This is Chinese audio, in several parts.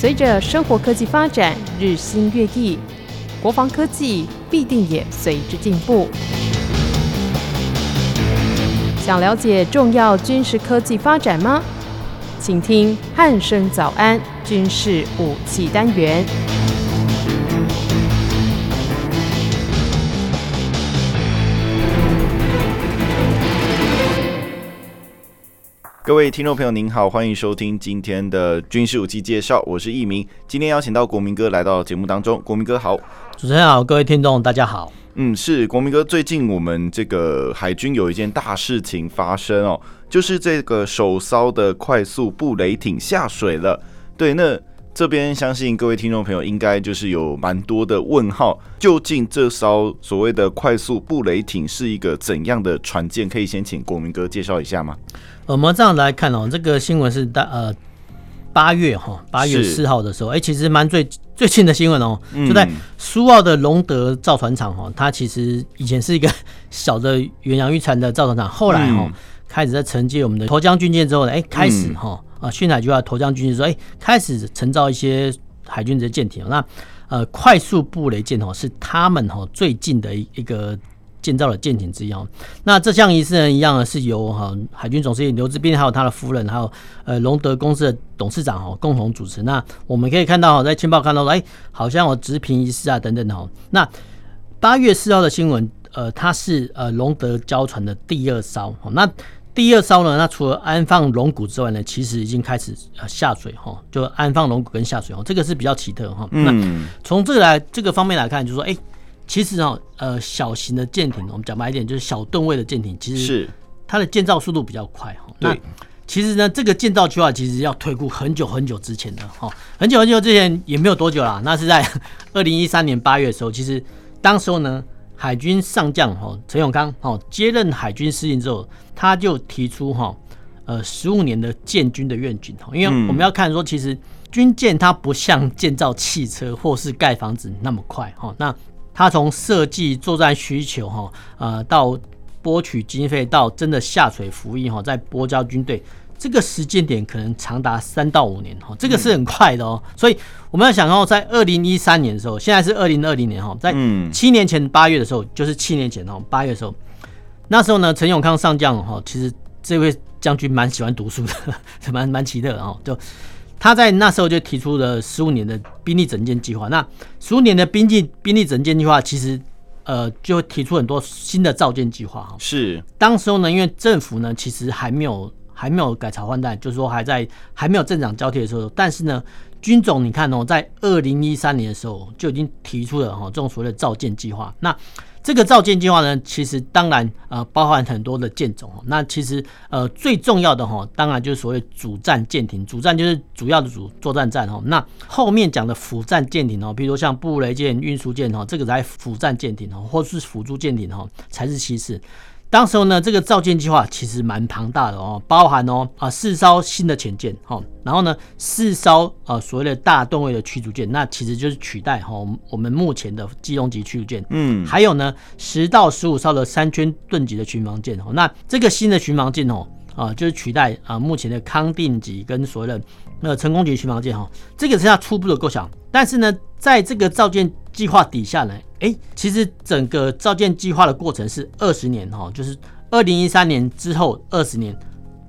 随着生活科技发展日新月异，国防科技必定也随之进步。想了解重要军事科技发展吗？请听汉声早安军事武器单元。各位听众朋友，您好，欢迎收听今天的军事武器介绍，我是易明。今天邀请到国民哥来到节目当中，国民哥好，主持人好，各位听众大家好。嗯，是国民哥，最近我们这个海军有一件大事情发生哦，就是这个首艘的快速布雷艇下水了。对，那。这边相信各位听众朋友应该就是有蛮多的问号，究竟这艘所谓的快速布雷艇是一个怎样的船舰？可以先请国民哥介绍一下吗？我们这样来看哦，这个新闻是大呃八月哈八月四号的时候，哎，其实蛮最最近的新闻哦，就在苏澳的隆德造船厂哈，它其实以前是一个小的远洋渔船的造船厂，后来哈开始在承接我们的沱江军舰之后呢，哎，开始哈。啊，训海局啊，沱江军事说，哎、开始承造一些海军的舰艇。那呃，快速布雷舰哦，是他们哦最近的一一个建造的舰艇之一哦。那这项仪式呢，一样是由哈海军总司令刘志斌还有他的夫人，还有呃龙德公司的董事长哈共同主持。那我们可以看到哈，在情报看到说，哎、好像有执凭仪式啊等等哦。那八月四号的新闻，呃，它是呃龙德交船的第二艘。那第二艘呢，那除了安放龙骨之外呢，其实已经开始呃下水哈，就安放龙骨跟下水哈，这个是比较奇特哈。嗯、那从这个来这个方面来看，就是说，哎、欸，其实哦，呃，小型的舰艇，我们讲白一点，就是小吨位的舰艇，其实是它的建造速度比较快哈。那其实呢，这个建造计划其实要推估很久很久之前的哈，很久很久之前也没有多久啦，那是在 二零一三年八月的时候，其实当时候呢。海军上将哈陈永康哈接任海军司令之后，他就提出哈呃十五年的建军的愿景哈，因为我们要看说，其实军舰它不像建造汽车或是盖房子那么快哈，那它从设计作战需求哈呃到拨取经费到真的下水服役哈，在拨交军队。这个时间点可能长达三到五年哈，这个是很快的哦。所以我们要想到，在二零一三年的时候，现在是二零二零年哈，在七年前八月的时候，就是七年前哦八月的时候，那时候呢，陈永康上将哈，其实这位将军蛮喜欢读书的，蛮蛮奇特的哈。就他在那时候就提出了十五年的兵力整建计划。那十五年的兵力兵力整建计划，其实呃就提出很多新的造舰计划哈。是当时候呢，因为政府呢其实还没有。还没有改朝换代，就是说还在还没有政党交替的时候。但是呢，军总你看哦，在二零一三年的时候就已经提出了哈这种所谓的造舰计划。那这个造舰计划呢，其实当然呃包含很多的舰种。那其实呃最重要的哈，当然就是所谓主战舰艇。主战就是主要的主作战战哈。那后面讲的辅战舰艇哦，比如说像布雷舰、运输舰哈，这个才辅战舰艇哦，或是辅助舰艇哈，才是其次。当时候呢，这个造舰计划其实蛮庞大的哦，包含哦啊四艘新的潜舰哈，然后呢四艘啊所谓的大吨位的驱逐舰，那其实就是取代哈我们目前的机动级驱逐舰，嗯，还有呢十到十五艘的三圈盾级的巡防舰哦，那这个新的巡防舰哦啊就是取代啊目前的康定级跟所谓的那个成功级巡防舰哈，这个是它初步的构想，但是呢在这个造舰计划底下呢。哎，其实整个造舰计划的过程是二十年哈，就是二零一三年之后二十年，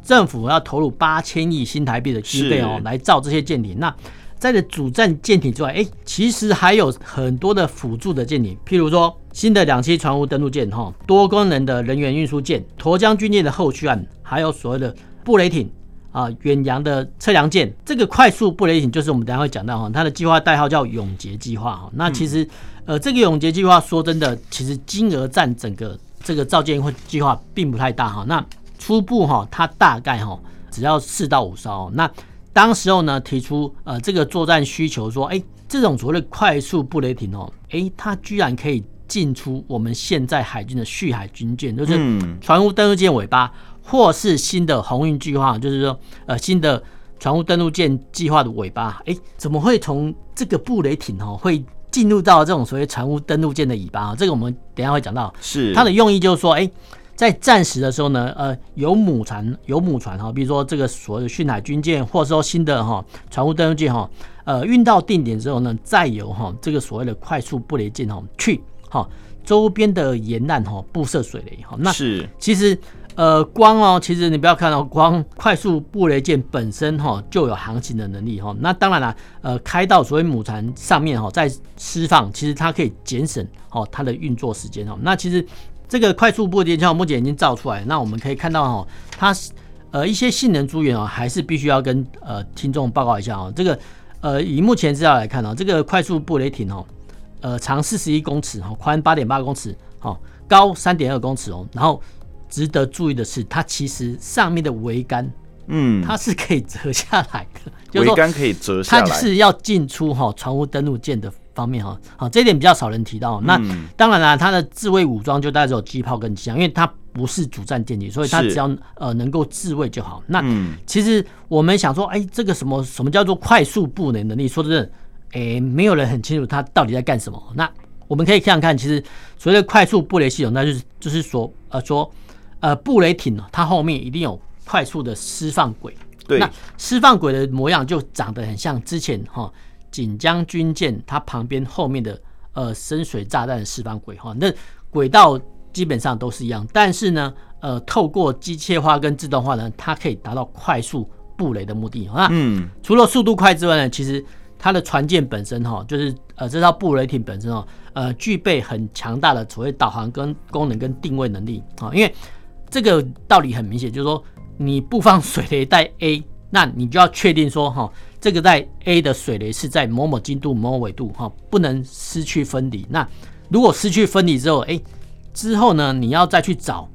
政府要投入八千亿新台币的经费哦，来造这些舰艇。那在这主战舰艇之外，哎，其实还有很多的辅助的舰艇，譬如说新的两栖船坞登陆舰哈，多功能的人员运输舰，沱江军舰的后续案，还有所谓的布雷艇啊，远洋的测量舰。这个快速布雷艇就是我们等下会讲到哈，它的计划代号叫永捷计划哈。那其实。呃，这个永捷计划说真的，其实金额占整个这个造舰计划并不太大哈。那初步哈，它大概哈只要四到五艘。那当时候呢提出呃这个作战需求说，哎，这种所谓的快速布雷艇哦，哎，它居然可以进出我们现在海军的续海军舰，就是船坞登陆舰尾巴，或是新的鸿运计划，就是说呃新的船坞登陆舰计划的尾巴，哎，怎么会从这个布雷艇哦会？进入到这种所谓船坞登陆舰的尾巴啊，这个我们等一下会讲到。是它的用意就是说，哎，在战时的时候呢，呃，有母船有母船哈，比如说这个所谓的训海军舰，或者说新的哈船坞登陆舰哈，呃，运到定点之后呢，再由哈这个所谓的快速布雷舰哈去哈周边的沿岸哈布设水雷哈。那是其实。呃，光哦，其实你不要看到光快速布雷舰本身哈就有航行的能力哈。那当然了，呃，开到所谓母船上面哈，再释放，其实它可以节省哦它的运作时间哦。那其实这个快速布雷舰目前已经造出来，那我们可以看到哈，它是呃一些性能资源哦，还是必须要跟呃听众报告一下哦。这个呃以目前资料来看哦，这个快速布雷艇哦，呃长四十一公尺哈，宽八点八公尺哈，高三点二公尺哦，然后。值得注意的是，它其实上面的桅杆，嗯，它是可以折下来的，桅杆可以折下来，它是要进出哈船坞登陆舰的方面哈，好，这一点比较少人提到。那当然啦，它的自卫武装就带着机炮跟机枪，因为它不是主战舰艇，所以它只要呃能够自卫就好。那其实我们想说，哎，这个什么什么叫做快速布雷能力？说真的，哎，没有人很清楚它到底在干什么。那我们可以看看，其实所谓的快速布雷系统，那就是就是说呃说。呃，布雷艇呢，它后面一定有快速的释放轨。对，那释放轨的模样就长得很像之前哈锦江军舰它旁边后面的呃深水炸弹的释放轨哈。那轨道基本上都是一样，但是呢，呃，透过机械化跟自动化呢，它可以达到快速布雷的目的。那嗯，除了速度快之外呢，其实它的船舰本身哈，就是呃这套布雷艇本身哦，呃，具备很强大的所谓导航跟功能跟定位能力啊，因为。这个道理很明显，就是说你不放水雷在 A，那你就要确定说哈，这个在 A 的水雷是在某某精度、某某纬度哈，不能失去分离。那如果失去分离之后，哎，之后呢，你要再去找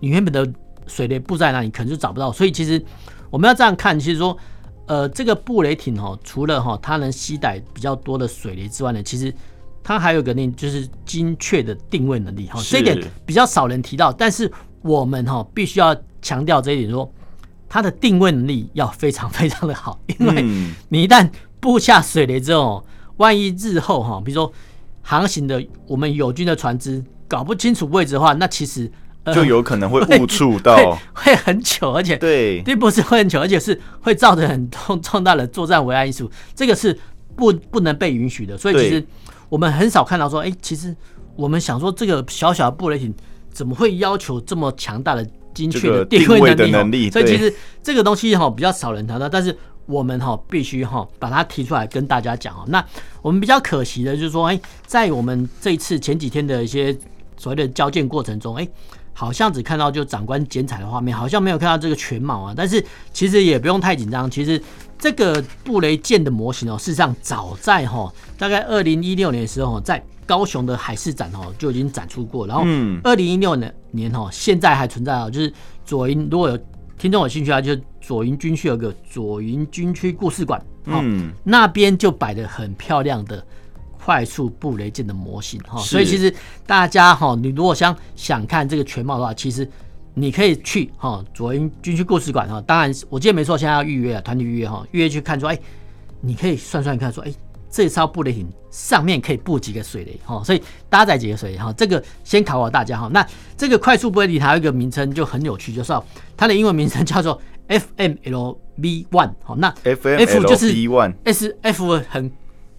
你原本的水雷布在哪里，可能就找不到。所以其实我们要这样看，其实说，呃，这个布雷艇哈，除了哈它能吸带比较多的水雷之外呢，其实它还有一个那，就是精确的定位能力哈，这一点比较少人提到，但是。我们哈必须要强调这一点，说它的定位能力要非常非常的好，因为你一旦布下水雷之后，万一日后哈，比如说航行的我们友军的船只搞不清楚位置的话，那其实就有可能会误触到，会，会很久，而且对，并不是会很久，而且是会造成很重 重大的作战危害因素，这个是不不能被允许的。所以其实我们很少看到说，哎，其实我们想说这个小小的布雷艇。怎么会要求这么强大的精确的 定位能力？所以其实这个东西哈比较少人谈到，但是我们哈必须哈把它提出来跟大家讲哈。那我们比较可惜的就是说，哎，在我们这一次前几天的一些所谓的交件过程中，哎，好像只看到就长官剪彩的画面，好像没有看到这个全貌啊。但是其实也不用太紧张，其实这个布雷舰的模型哦，事实上早在哈大概二零一六年的时候在。高雄的海事展哦就已经展出过，然后二零一六年年哦现在还存在哦，就是左营如果有听众有兴趣啊，就是左营军区有个左营军区故事馆，嗯，那边就摆的很漂亮的快速布雷舰的模型哈，所以其实大家哈，你如果想想看这个全貌的话，其实你可以去哈左营军区故事馆哈，当然我记得没错，现在要预约啊，团体预约哈，预约去看说，哎，你可以算算看说，哎。这艘布雷艇上面可以布几个水雷哈，所以搭载几个水雷哈，这个先考考大家哈。那这个快速布雷艇还有一个名称就很有趣，就是它的英文名称叫做 FMLV One 哈。那 F 就是 S F 很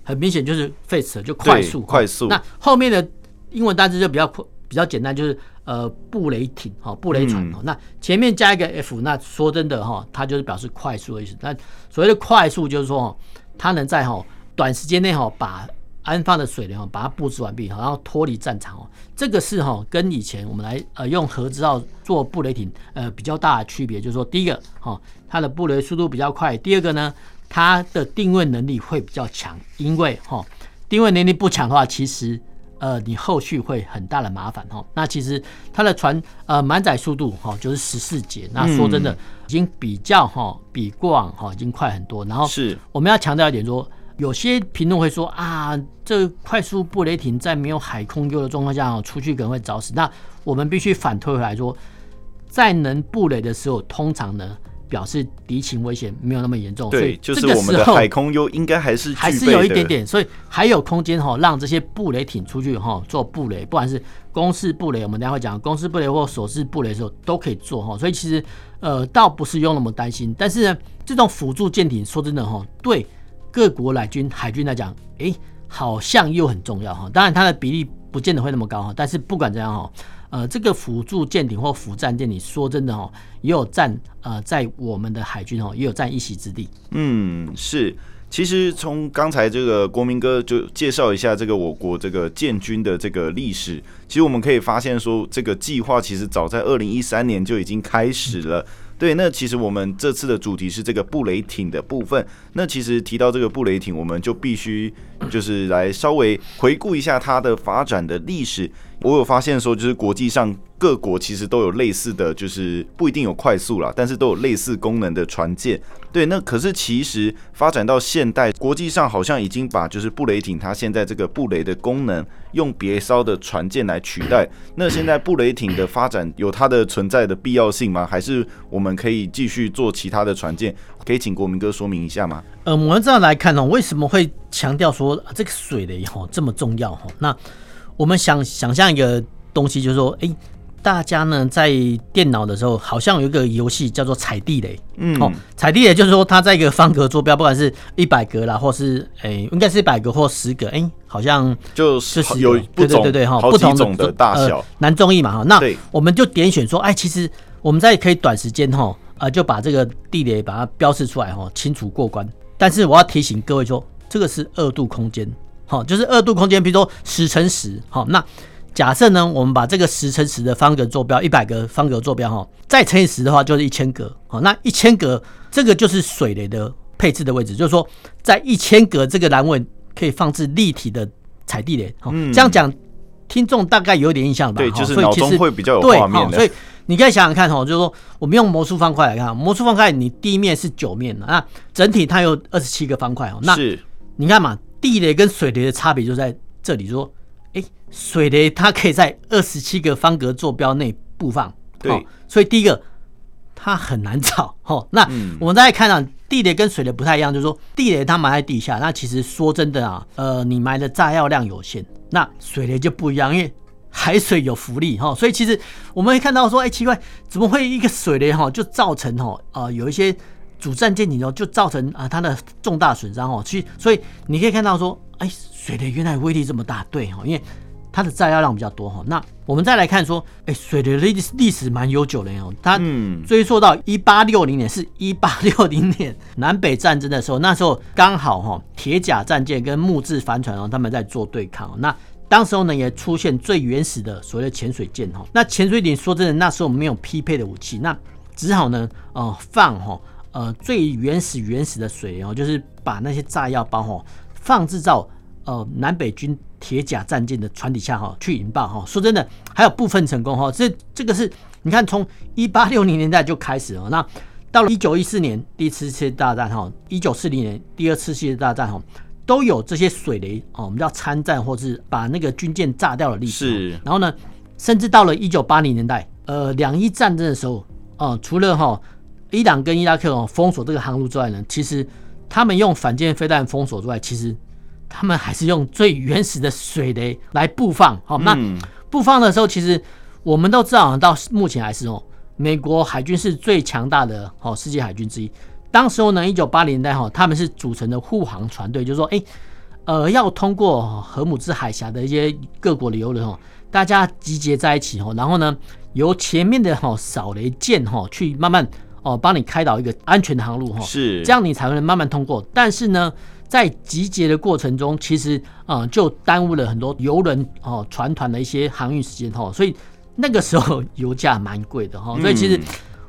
很明显就是 fast 就快速快速。那后面的英文单词就比较比较简单，就是呃布雷艇哈布雷船哈。那前面加一个 F，那说真的哈，它就是表示快速的意思。那所谓的快速就是说它能在哈。短时间内哈，把安放的水雷哈，把它布置完毕，然后脱离战场哦。这个是哈，跟以前我们来呃用核子号做布雷艇呃比较大的区别，就是说第一个哈，它的布雷速度比较快；第二个呢，它的定位能力会比较强。因为哈，定位能力不强的话，其实呃你后续会很大的麻烦哈。那其实它的船呃满载速度哈就是十四节，那说真的已经比较哈比过往哈已经快很多。然后是我们要强调一点说。有些评论会说啊，这快速布雷艇在没有海空优的状况下，出去可能会找死。那我们必须反推回来说，在能布雷的时候，通常呢表示敌情危险没有那么严重。对，所以就是我们的海空优应该还是还是有一点点，所以还有空间哈，让这些布雷艇出去哈做布雷，不管是攻势布雷，我们等下会讲攻势布雷或手势布雷的时候都可以做哈。所以其实呃倒不是用那么担心，但是呢，这种辅助舰艇说真的哈，对各国海军海军来讲，哎、好像又很重要哈。当然它的比例不见得会那么高哈，但是不管怎样哈。呃，这个辅助舰艇或辅战舰艇，说真的哦，也有占呃，在我们的海军哦，也有占一席之地。嗯，是。其实从刚才这个国民哥就介绍一下这个我国这个建军的这个历史，其实我们可以发现说，这个计划其实早在二零一三年就已经开始了。对，那其实我们这次的主题是这个布雷艇的部分。那其实提到这个布雷艇，我们就必须就是来稍微回顾一下它的发展的历史。我有发现说，就是国际上各国其实都有类似的就是不一定有快速啦，但是都有类似功能的船舰。对，那可是其实发展到现代，国际上好像已经把就是布雷艇它现在这个布雷的功能用别烧的船舰来取代。那现在布雷艇的发展有它的存在的必要性吗？还是我们可以继续做其他的船舰？可以请国民哥说明一下吗？呃，我们这样来看呢，为什么会强调说这个水雷哈这么重要哈？那我们想想象一个东西，就是说，哎、大家呢在电脑的时候，好像有一个游戏叫做踩地雷，嗯，哦，踩地雷就是说，它在一个方格坐标，不管是一百格啦，或是哎、欸，应该是一百格或十格，哎、欸，好像就是有对对对对哈，不同的大小，呃、难中易嘛哈。那我们就点选说，哎，其实我们在可以短时间哈，呃，就把这个地雷把它标示出来哈，清楚过关。但是我要提醒各位说，这个是二度空间。好，就是二度空间，比如说十乘十，好，那假设呢，我们把这个十乘十的方格坐标，一百个方格坐标，哈，再乘以十的话，就是一千格，好，那一千格这个就是水雷的配置的位置，就是说在一千格这个栏位可以放置立体的踩地雷，好，这样讲听众大概有点印象吧？对，就是脑中会比较有画面的。所以你可以想想看，哈，就是说我们用魔术方块来看，魔术方块你第一面是九面的，那整体它有二十七个方块，哦，那你看嘛。地雷跟水雷的差别就在这里，说，哎，水雷它可以在二十七个方格坐标内布放，对，所以第一个它很难找，哦，那我们再来看啊，地雷跟水雷不太一样，就是说地雷它埋在地下，那其实说真的啊，呃，你埋的炸药量有限，那水雷就不一样，因为海水有浮力，哈，所以其实我们会看到说，哎，奇怪，怎么会一个水雷哈就造成哈，呃，有一些。主战舰艇哦，就造成啊它的重大损伤哦，其所以你可以看到说，哎，水雷原来威力这么大，对哈，因为它的炸药量比较多哈。那我们再来看说，哎，水的历历史蛮悠久的哦，它追溯到一八六零年，是一八六零年 南北战争的时候，那时候刚好哈铁甲战舰跟木质帆船哦他们在做对抗，那当时候呢也出现最原始的所谓的潜水舰哈。那潜水艇说真的，那时候没有匹配的武器，那只好呢呃放哈。呃，最原始原始的水哦，就是把那些炸药包哈放置到呃南北军铁甲战舰的船底下哈去引爆哈。说真的，还有部分成功哈。这这个是你看，从一八六零年代就开始了，那到了一九一四年第一次世界大战哈，一九四零年第二次世界大战哈，都有这些水雷哦，我们叫参战或是把那个军舰炸掉的历史。是。然后呢，甚至到了一九八零年代，呃，两伊战争的时候，哦，除了哈。伊朗跟伊拉克哦封锁这个航路之外呢，其实他们用反舰飞弹封锁之外，其实他们还是用最原始的水雷来布放。好，那布放的时候，其实我们都知道，到目前还是哦，美国海军是最强大的哦世界海军之一。当时候呢，一九八零年代哈，他们是组成的护航船队，就是说，哎，呃，要通过荷姆兹海峡的一些各国的游轮哦，大家集结在一起哦，然后呢，由前面的哈扫雷舰哈去慢慢。哦，帮你开导一个安全的航路哈，是这样你才能慢慢通过。但是呢，在集结的过程中，其实啊、呃，就耽误了很多游轮哦、船团的一些航运时间哈。所以那个时候油价蛮贵的哈。所以其实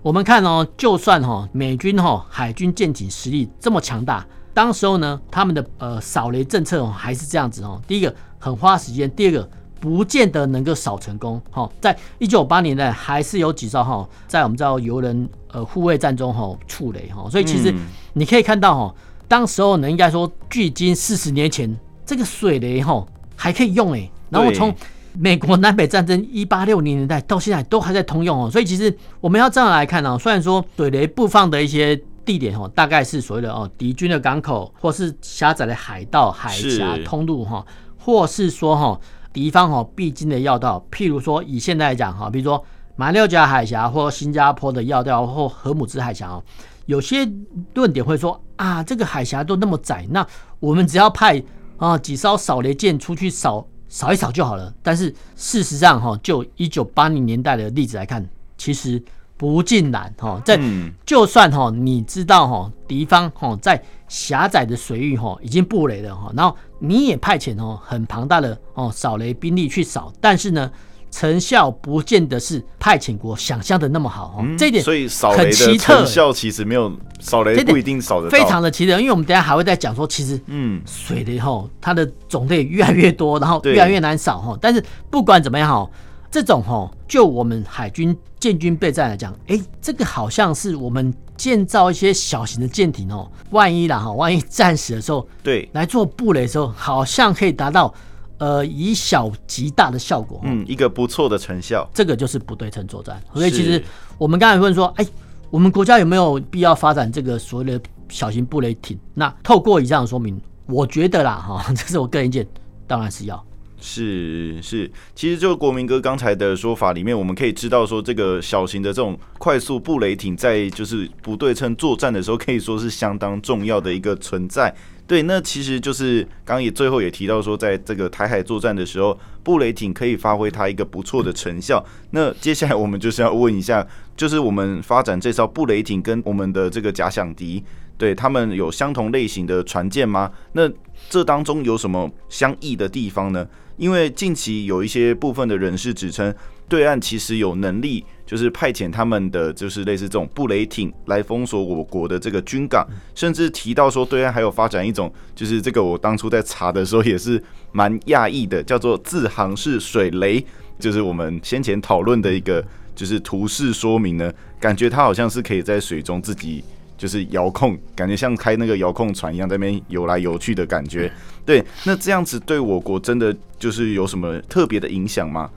我们看哦，就算哈美军哈海军舰艇实力这么强大，当时候呢，他们的呃扫雷政策还是这样子哦。第一个很花时间，第二个。不见得能够扫成功，哈，在一九八年代还是有几艘哈，在我们知道游轮呃护卫战中哈触雷哈，所以其实你可以看到哈，当时候呢应该说距今四十年前这个水雷哈还可以用哎，然后从美国南北战争一八六零年代到现在都还在通用哦。所以其实我们要这样来看呢，虽然说水雷布放的一些地点哦，大概是所谓的哦敌军的港口，或是狭窄的海道、海峡通路哈，或是说哈敌方哈必经的要道，譬如说以现在来讲哈，比如说马六甲海峡或新加坡的要道或荷姆兹海峡哦。有些论点会说啊，这个海峡都那么窄，那我们只要派啊几艘扫雷舰出去扫扫一扫就好了。但是事实上哈，就一九八零年代的例子来看，其实不尽然哈。在就算哈你知道哈敌方哈在狭窄的水域哈已经布雷了哈，然后你也派遣哦很庞大的哦扫雷兵力去扫，但是呢。成效不见得是派遣国想象的那么好哦，嗯、这一点所以扫雷的成效其实没有扫雷不一定扫得到，非常的奇特。因为我们等下还会再讲说，其实嗯，水雷吼它的种类越来越多，然后越来越难扫哈。但是不管怎么样哈，这种哈就我们海军建军备战来讲，哎，这个好像是我们建造一些小型的舰艇哦，万一啦哈，万一战死的时候对来做布雷的时候，好像可以达到。呃，以小及大的效果，嗯，一个不错的成效，这个就是不对称作战。所以其实我们刚才问说，哎，我们国家有没有必要发展这个所谓的小型布雷艇？那透过以上的说明，我觉得啦，哈，这是我个人意见，当然是要。是是，其实就国民哥刚才的说法里面，我们可以知道说，这个小型的这种快速布雷艇，在就是不对称作战的时候，可以说是相当重要的一个存在。对，那其实就是刚也最后也提到说，在这个台海作战的时候，布雷艇可以发挥它一个不错的成效。那接下来我们就是要问一下，就是我们发展这艘布雷艇跟我们的这个假想敌，对他们有相同类型的船舰吗？那这当中有什么相异的地方呢？因为近期有一些部分的人士指称，对岸其实有能力。就是派遣他们的，就是类似这种布雷艇来封锁我国的这个军港，甚至提到说对岸还有发展一种，就是这个我当初在查的时候也是蛮讶异的，叫做自航式水雷，就是我们先前讨论的一个就是图示说明呢，感觉它好像是可以在水中自己就是遥控，感觉像开那个遥控船一样在那边游来游去的感觉。对，那这样子对我国真的就是有什么特别的影响吗？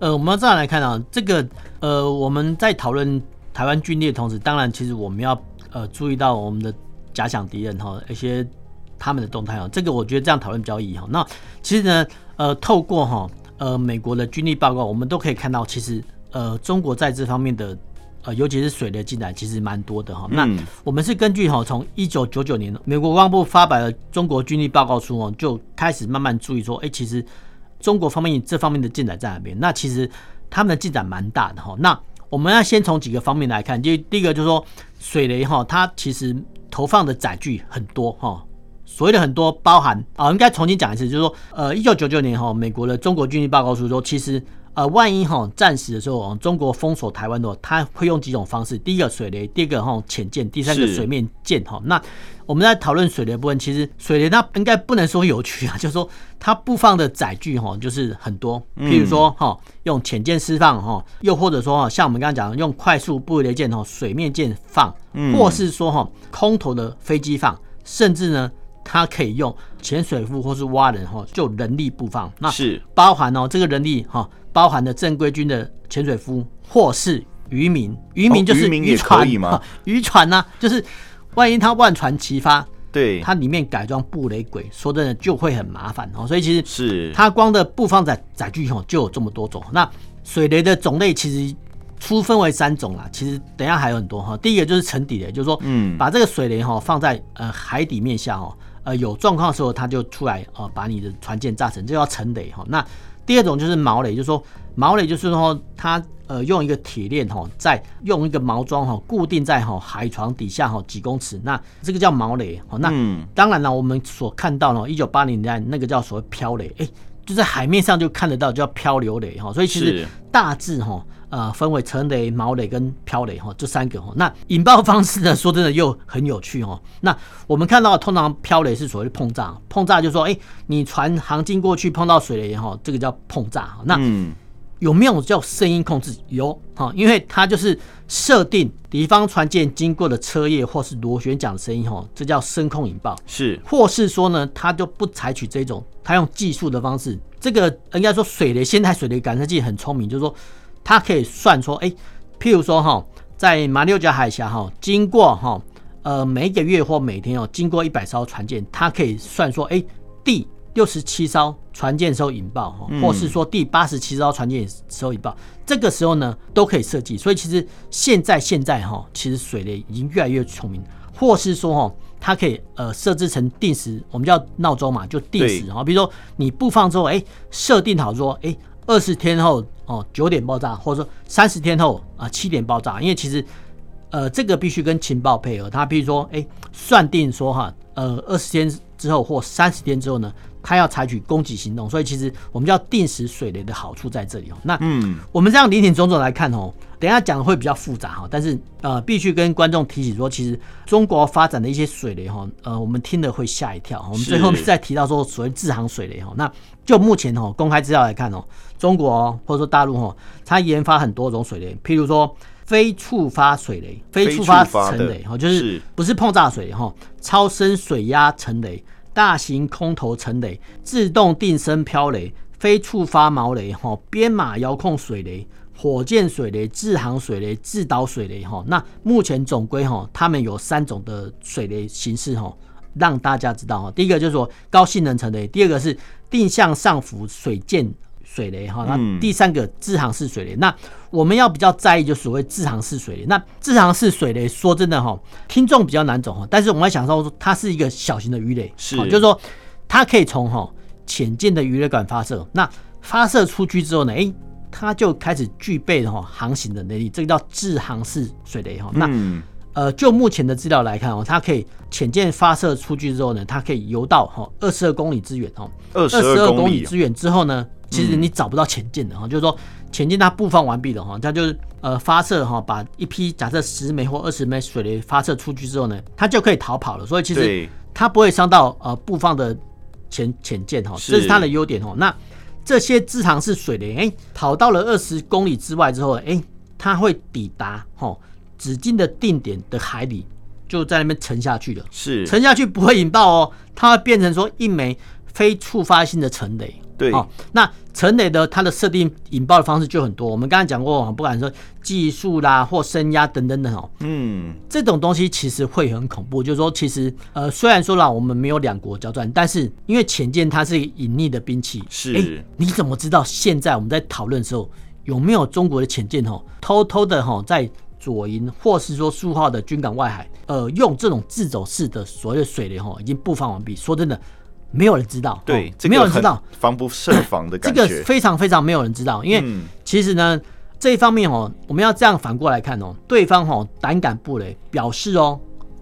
呃，我们要这样来看啊，这个呃，我们在讨论台湾军力的同时，当然其实我们要呃注意到我们的假想敌人哈，一些他们的动态啊，这个我觉得这样讨论比较易哈。那其实呢，呃，透过哈呃美国的军力报告，我们都可以看到，其实呃中国在这方面的呃尤其是水的进展其实蛮多的哈。那我们是根据哈从一九九九年美国国防部发表了中国军力报告书哦，就开始慢慢注意说，哎，其实。中国方面这方面的进展在哪边？那其实他们的进展蛮大的哈。那我们要先从几个方面来看，就第一个就是说水雷哈，它其实投放的载具很多哈。所谓的很多包含啊，应该重新讲一次，就是说呃，一九九九年哈，美国的中国军事报告书说，其实。呃，万一哈战时的时候，中国封锁台湾的话，他会用几种方式？第一个水雷，第二个哈潜舰，第三个水面舰哈。那我们在讨论水雷部分，其实水雷它应该不能说有趣啊，就是说它布放的载具哈就是很多，譬如说哈用潜舰释放哈，又或者说哈像我们刚刚讲的用快速布雷舰哈水面舰放，或是说哈空投的飞机放，甚至呢它可以用潜水夫或是蛙人哈就人力布放，那是包含哦这个人力哈。包含了正规军的潜水夫，或是渔民，渔民就是渔船嘛，渔船呢，就是万一他万船齐发，对，它里面改装布雷鬼，说真的就会很麻烦哦。所以其实是它光的布放载载具哦就有这么多种。那水雷的种类其实粗分为三种啦，其实等一下还有很多哈。第一个就是沉底雷，就是说，嗯，把这个水雷哈放在呃海底面下哦，呃有状况的时候它就出来呃把你的船舰炸沉，这叫沉雷哈。那第二种就是毛雷，就是说毛雷就是说它呃用一个铁链哈，在用一个毛桩哈固定在哈海床底下哈几公尺，那这个叫锚雷。那当然了，我们所看到呢，一九八零年代那个叫所谓漂雷，哎，就在海面上就看得到，叫漂流雷哈。所以其实大致哈。呃，分为沉雷、毛雷跟漂雷哈，这三个哈。那引爆方式呢，说真的又很有趣哦。那我们看到通常漂雷是所谓的碰炸，碰炸就是说，哎，你船航经过去碰到水雷哈，这个叫碰炸。那有没有叫声音控制？有哈，因为它就是设定敌方船舰经过的车叶或是螺旋桨的声音哈，这叫声控引爆。是，或是说呢，它就不采取这种，它用技术的方式。这个应该说水雷，现代水雷感测器很聪明，就是说它可以算说，哎，譬如说哈，在马六甲海峡哈，经过哈，呃，每一个月或每天哦，经过一百艘船舰，它可以算说，哎，第六十七艘船舰时候引爆哈，或是说第八十七艘船舰时候引爆，这个时候呢都可以设计。所以其实现在现在哈，其实水雷已经越来越聪明，或是说哈，它可以呃设置成定时，我们叫闹钟嘛，就定时哈。比如说你布放之后，哎，设定好说，哎，二十天后哦九点爆炸，或者说三十天后啊七点爆炸。因为其实呃这个必须跟情报配合，他比如说哎算定说哈，呃二十天之后或三十天之后呢。他要采取攻击行动，所以其实我们叫定时水雷的好处在这里哦。那嗯，我们这样林林总总来看哦，等一下讲的会比较复杂哈。但是呃，必须跟观众提起说，其实中国发展的一些水雷哈，呃，我们听了会吓一跳。我们最后再提到说所谓自航水雷哈，那就目前哈公开资料来看哦，中国或者说大陆哈，它研发很多种水雷，譬如说非触发水雷、非触发沉雷哈，就是不是碰炸水雷哈，超深水压沉雷。大型空投沉雷、自动定身漂雷、非触发毛雷、哈编码遥控水雷、火箭水雷、制航水雷、制导水雷哈。那目前总归哈，他们有三种的水雷形式哈，让大家知道哈。第一个就是说高性能沉雷，第二个是定向上浮水箭。水雷哈，那第三个自航式水雷，那我们要比较在意就所谓自航式水雷。那自航式水雷说真的哈，听众比较难懂哈，但是我们要想说它是一个小型的鱼雷，是，就是说它可以从哈潜舰的鱼雷管发射，那发射出去之后呢，哎，它就开始具备哈航行的能力，这个叫自航式水雷哈。那呃，就目前的资料来看哦，它可以潜舰发射出去之后呢，它可以游到哈二十二公里之远哦，二十二公里之远之后呢。其实你找不到潜舰的哈，就是说潜舰它布放完毕了哈，它就是呃发射哈，把一批假设十枚或二十枚水雷发射出去之后呢，它就可以逃跑了。所以其实它不会伤到呃布放的潜潜舰哈，这是它的优点哦。那这些自航是水雷，哎，跑到了二十公里之外之后，哎，它会抵达吼指定的定点的海里，就在那边沉下去了。是沉下去不会引爆哦，它会变成说一枚非触发性的沉雷。对，哦，那沉雷的它的设定引爆的方式就很多。我们刚才讲过，不管说技术啦或声压等等等哦，嗯，这种东西其实会很恐怖。就是说，其实呃，虽然说啦，我们没有两国交战，但是因为潜舰它是隐匿的兵器，是，欸，你怎么知道现在我们在讨论的时候有没有中国的潜舰哦，偷偷的哈在左营或是说苏号的军港外海，呃，用这种自走式的所谓的水雷哈已经布放完毕。说真的。没有人知道，对，没有人知道，防不胜防的感觉。这个非常非常没有人知道，因为其实呢，这一方面哦，我们要这样反过来看哦，对方哦胆敢布雷，表示哦，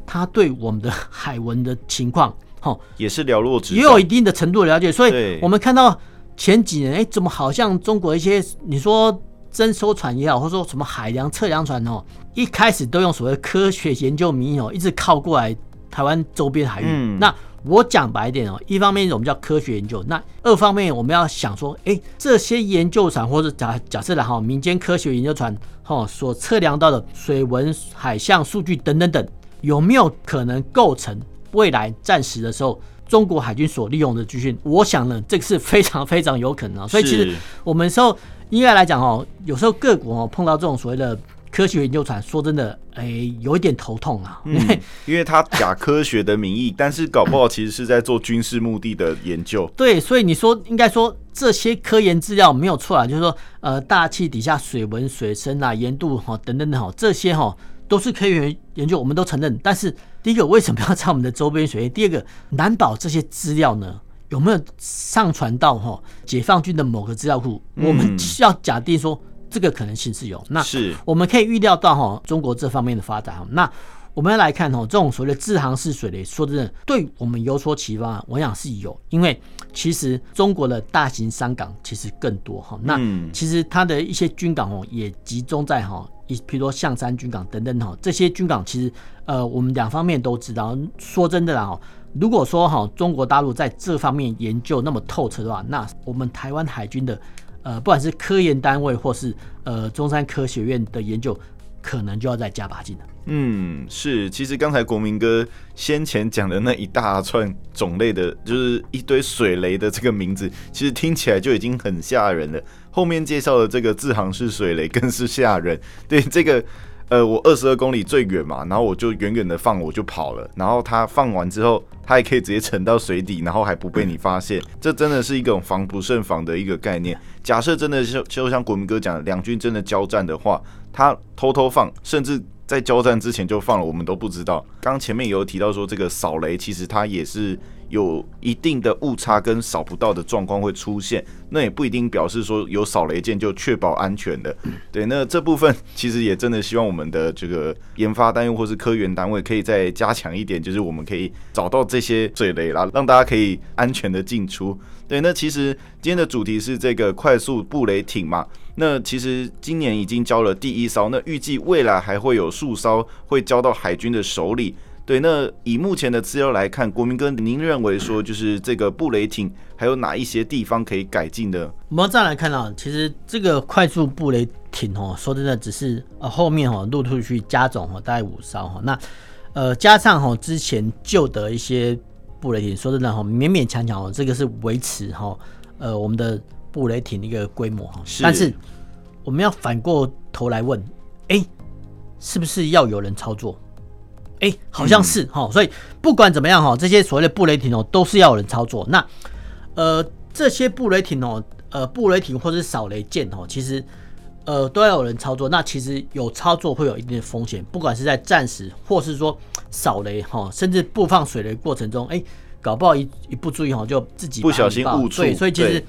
他对我们的海文的情况哦也是了若指，也有一定的程度的了解。所以，我们看到前几年，哎，怎么好像中国一些你说征收船也好，或者说什么海洋测量船哦，一开始都用所谓科学研究名义哦，一直靠过来台湾周边海域，那。我讲白一点哦，一方面我们叫科学研究，那二方面我们要想说，哎，这些研究船或者假假设的哈，民间科学研究船哈所测量到的水文、海象数据等等等，有没有可能构成未来战时的时候中国海军所利用的资讯？我想呢，这个是非常非常有可能啊。所以其实我们说应该来讲哦，有时候各国哦碰到这种所谓的。科学研究船，说真的，哎、欸，有一点头痛啊，因为、嗯、因为它假科学的名义，但是搞不好其实是在做军事目的的研究。对，所以你说应该说这些科研资料没有错啊，就是说，呃，大气底下水文、水深啊、盐度哈等等等哈，这些哈都是科学研究，我们都承认。但是第一个，为什么要在我们的周边水域？第二个，难保这些资料呢有没有上传到哈解放军的某个资料库？我们需要假定说。这个可能性是有，那是我们可以预料到哈，中国这方面的发展。那我们要来看哈，这种所谓的自航式水雷，说真的，对我们有所启发，我想是有，因为其实中国的大型商港其实更多哈。那其实它的一些军港哦，也集中在哈，一譬如说象山军港等等哈，这些军港其实呃，我们两方面都知道。说真的啦哈，如果说哈，中国大陆在这方面研究那么透彻的话，那我们台湾海军的。呃，不管是科研单位或是呃中山科学院的研究，可能就要再加把劲了。嗯，是，其实刚才国民哥先前讲的那一大串种类的，就是一堆水雷的这个名字，其实听起来就已经很吓人了。后面介绍的这个自航式水雷更是吓人。对，这个。呃，我二十二公里最远嘛，然后我就远远的放，我就跑了。然后它放完之后，它还可以直接沉到水底，然后还不被你发现。这真的是一种防不胜防的一个概念。假设真的就就像国民哥讲的，两军真的交战的话，他偷偷放，甚至在交战之前就放了，我们都不知道。刚前面也有提到说，这个扫雷其实它也是。有一定的误差跟扫不到的状况会出现，那也不一定表示说有扫雷舰就确保安全的。对，那这部分其实也真的希望我们的这个研发单位或是科研单位可以再加强一点，就是我们可以找到这些水雷啦，让大家可以安全的进出。对，那其实今天的主题是这个快速布雷艇嘛，那其实今年已经交了第一艘，那预计未来还会有数艘会交到海军的手里。对，那以目前的资料来看，国民哥，您认为说就是这个布雷艇还有哪一些地方可以改进的？我们再来看啊，其实这个快速布雷艇哦，说真的，只是呃后面哦陆陆续续加总哦，大概五艘哈，那呃加上哈之前旧的一些布雷艇，说真的哈，勉勉强强哦，这个是维持哈呃我们的布雷艇的一个规模哈，但是我们要反过头来问，哎，是不是要有人操作？哎、欸，好像是哈、嗯，所以不管怎么样哈，这些所谓的布雷艇哦，都是要有人操作。那呃，这些布雷艇哦，呃，布雷艇或者是扫雷舰哦，其实呃都要有人操作。那其实有操作会有一定的风险，不管是在战时或是说扫雷哈，甚至布放水雷过程中，哎、欸，搞不好一一不注意哈，就自己不小心误触。对，所以其实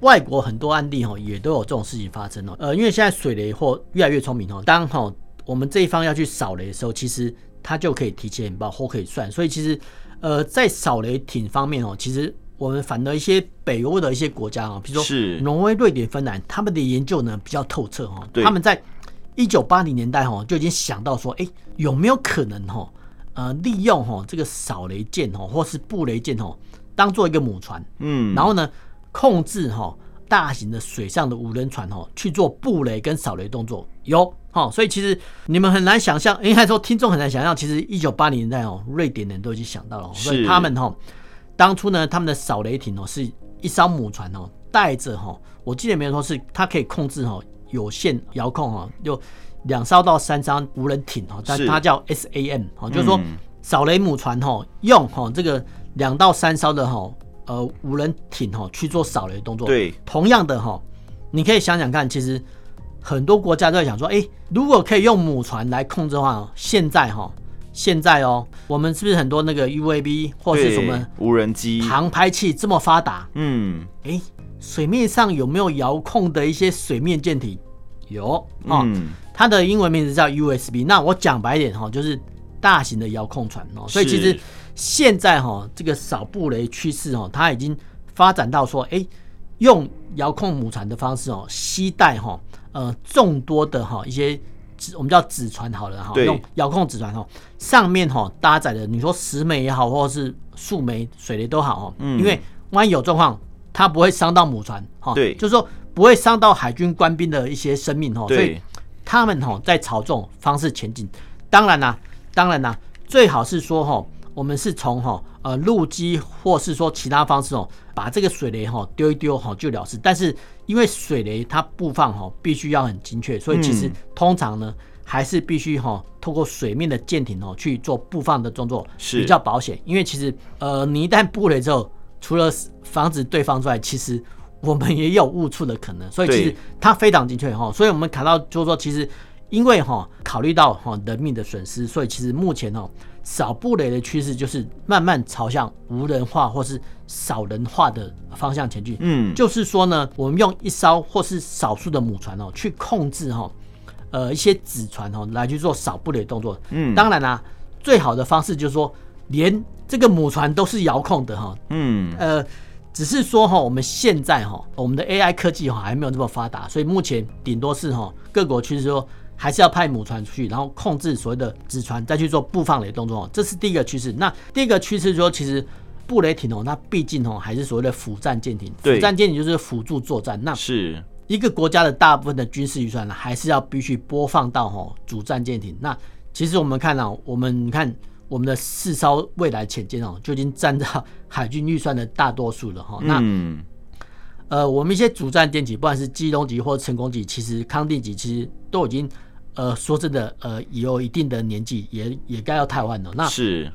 外国很多案例哈，也都有这种事情发生哦。呃，因为现在水雷或越来越聪明哦，当哈我们这一方要去扫雷的时候，其实它就可以提前引爆或可以算，所以其实，呃，在扫雷艇方面哦，其实我们反而一些北欧的一些国家啊，比如说挪威、瑞典、芬兰，他们的研究呢比较透彻哈。他们在一九八零年代哈就已经想到说，哎，有没有可能哈，呃，利用哈这个扫雷舰哈或是布雷舰哈当做一个母船，嗯，然后呢控制哈大型的水上的无人船哦去做布雷跟扫雷动作，有。哦，所以其实你们很难想象，应该说听众很难想象，其实一九八零年代哦，瑞典人都已经想到了，所以他们哈当初呢，他们的扫雷艇哦是一艘母船哦，带着哈，我记得没有说是它可以控制哈有线遥控哈，就两艘到三艘无人艇哈，但它叫 SAM 哈，就是说扫雷母船哈用哈这个两到三艘的哈呃无人艇哈去做扫雷动作。对，同样的哈，你可以想想看，其实。很多国家都在想说，哎、欸，如果可以用母船来控制的话，现在哈，现在哦，我们是不是很多那个 UAV 或是什么无人机、航拍器这么发达？嗯，哎、欸，水面上有没有遥控的一些水面舰艇？有哦、嗯，它的英文名字叫 USB。那我讲白一点哈，就是大型的遥控船哦。所以其实现在哈，这个扫布雷趋势哦，它已经发展到说，哎、欸，用遥控母船的方式哦，携带哈。呃，众多的哈一些子，我们叫纸船好了哈，用遥控纸船哈，上面哈搭载的，你说十枚也好，或者是数枚水雷都好哦，嗯，因为万一有状况，它不会伤到母船哈，对，就是说不会伤到海军官兵的一些生命哈，所以他们哈在朝这种方式前进，当然啦，当然啦，最好是说哈。我们是从哈呃陆基或是说其他方式哦，把这个水雷哈丢一丢哈就了事。但是因为水雷它布放哈必须要很精确，所以其实通常呢还是必须哈透过水面的舰艇哦去做布放的动作比较保险。因为其实呃你一旦布雷之后，除了防止对方之外，其实我们也有误触的可能。所以其实它非常精确哈。所以我们看到就是说，其实因为哈考虑到哈人命的损失，所以其实目前哦。扫布雷的趋势就是慢慢朝向无人化或是少人化的方向前进。嗯，就是说呢，我们用一艘或是少数的母船哦，去控制哈，呃，一些子船哦，来去做扫布雷动作。嗯，当然啦，最好的方式就是说，连这个母船都是遥控的哈。嗯，呃，只是说哈，我们现在哈，我们的 AI 科技哈还没有这么发达，所以目前顶多是哈，各国趋势说。还是要派母船出去，然后控制所谓的子船，再去做布放雷动作，这是第一个趋势。那第一个趋势说，其实布雷艇哦，它毕竟哦还是所谓的辅战舰艇，辅战舰艇就是辅助作战。那是一个国家的大部分的军事预算呢，还是要必须拨放到哈主战舰艇。那其实我们看到，我们看我们的四艘未来潜舰哦，就已经占到海军预算的大多数了哈。那嗯呃，我们一些主战舰艇，不管是基隆级或成功级，其实康定级其实都已经呃说真的呃也有一定的年纪，也也该要汰换了。那是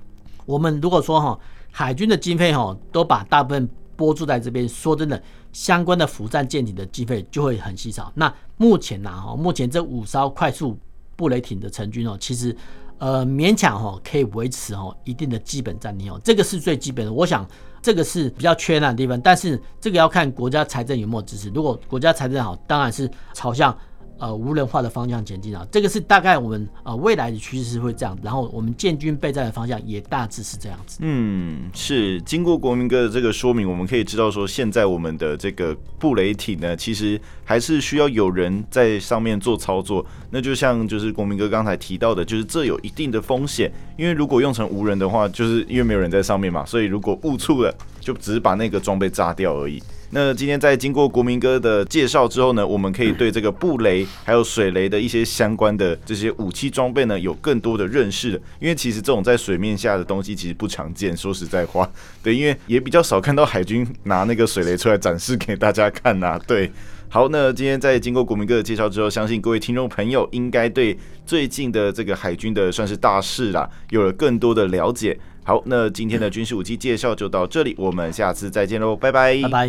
我们如果说哈海军的经费哈都把大部分拨注在这边，说真的，相关的辅战舰艇的经费就会很稀少。那目前呐哈，目前这五艘快速布雷艇的成军哦，其实呃勉强哈可以维持哦一定的基本战力哦，这个是最基本的。我想这个是比较缺难的地方，但是这个要看国家财政有没有支持。如果国家财政好，当然是朝向。呃，无人化的方向前进啊，这个是大概我们呃未来的趋势是会这样，然后我们建军备战的方向也大致是这样子。嗯，是经过国民哥的这个说明，我们可以知道说，现在我们的这个布雷艇呢，其实还是需要有人在上面做操作。那就像就是国民哥刚才提到的，就是这有一定的风险，因为如果用成无人的话，就是因为没有人在上面嘛，所以如果误触了，就只是把那个装备炸掉而已。那今天在经过国民哥的介绍之后呢，我们可以对这个布雷还有水雷的一些相关的这些武器装备呢，有更多的认识。因为其实这种在水面下的东西其实不常见，说实在话，对，因为也比较少看到海军拿那个水雷出来展示给大家看呐。对，好，那今天在经过国民哥的介绍之后，相信各位听众朋友应该对最近的这个海军的算是大事啦，有了更多的了解。好，那今天的军事武器介绍就到这里，我们下次再见喽，拜拜，拜拜。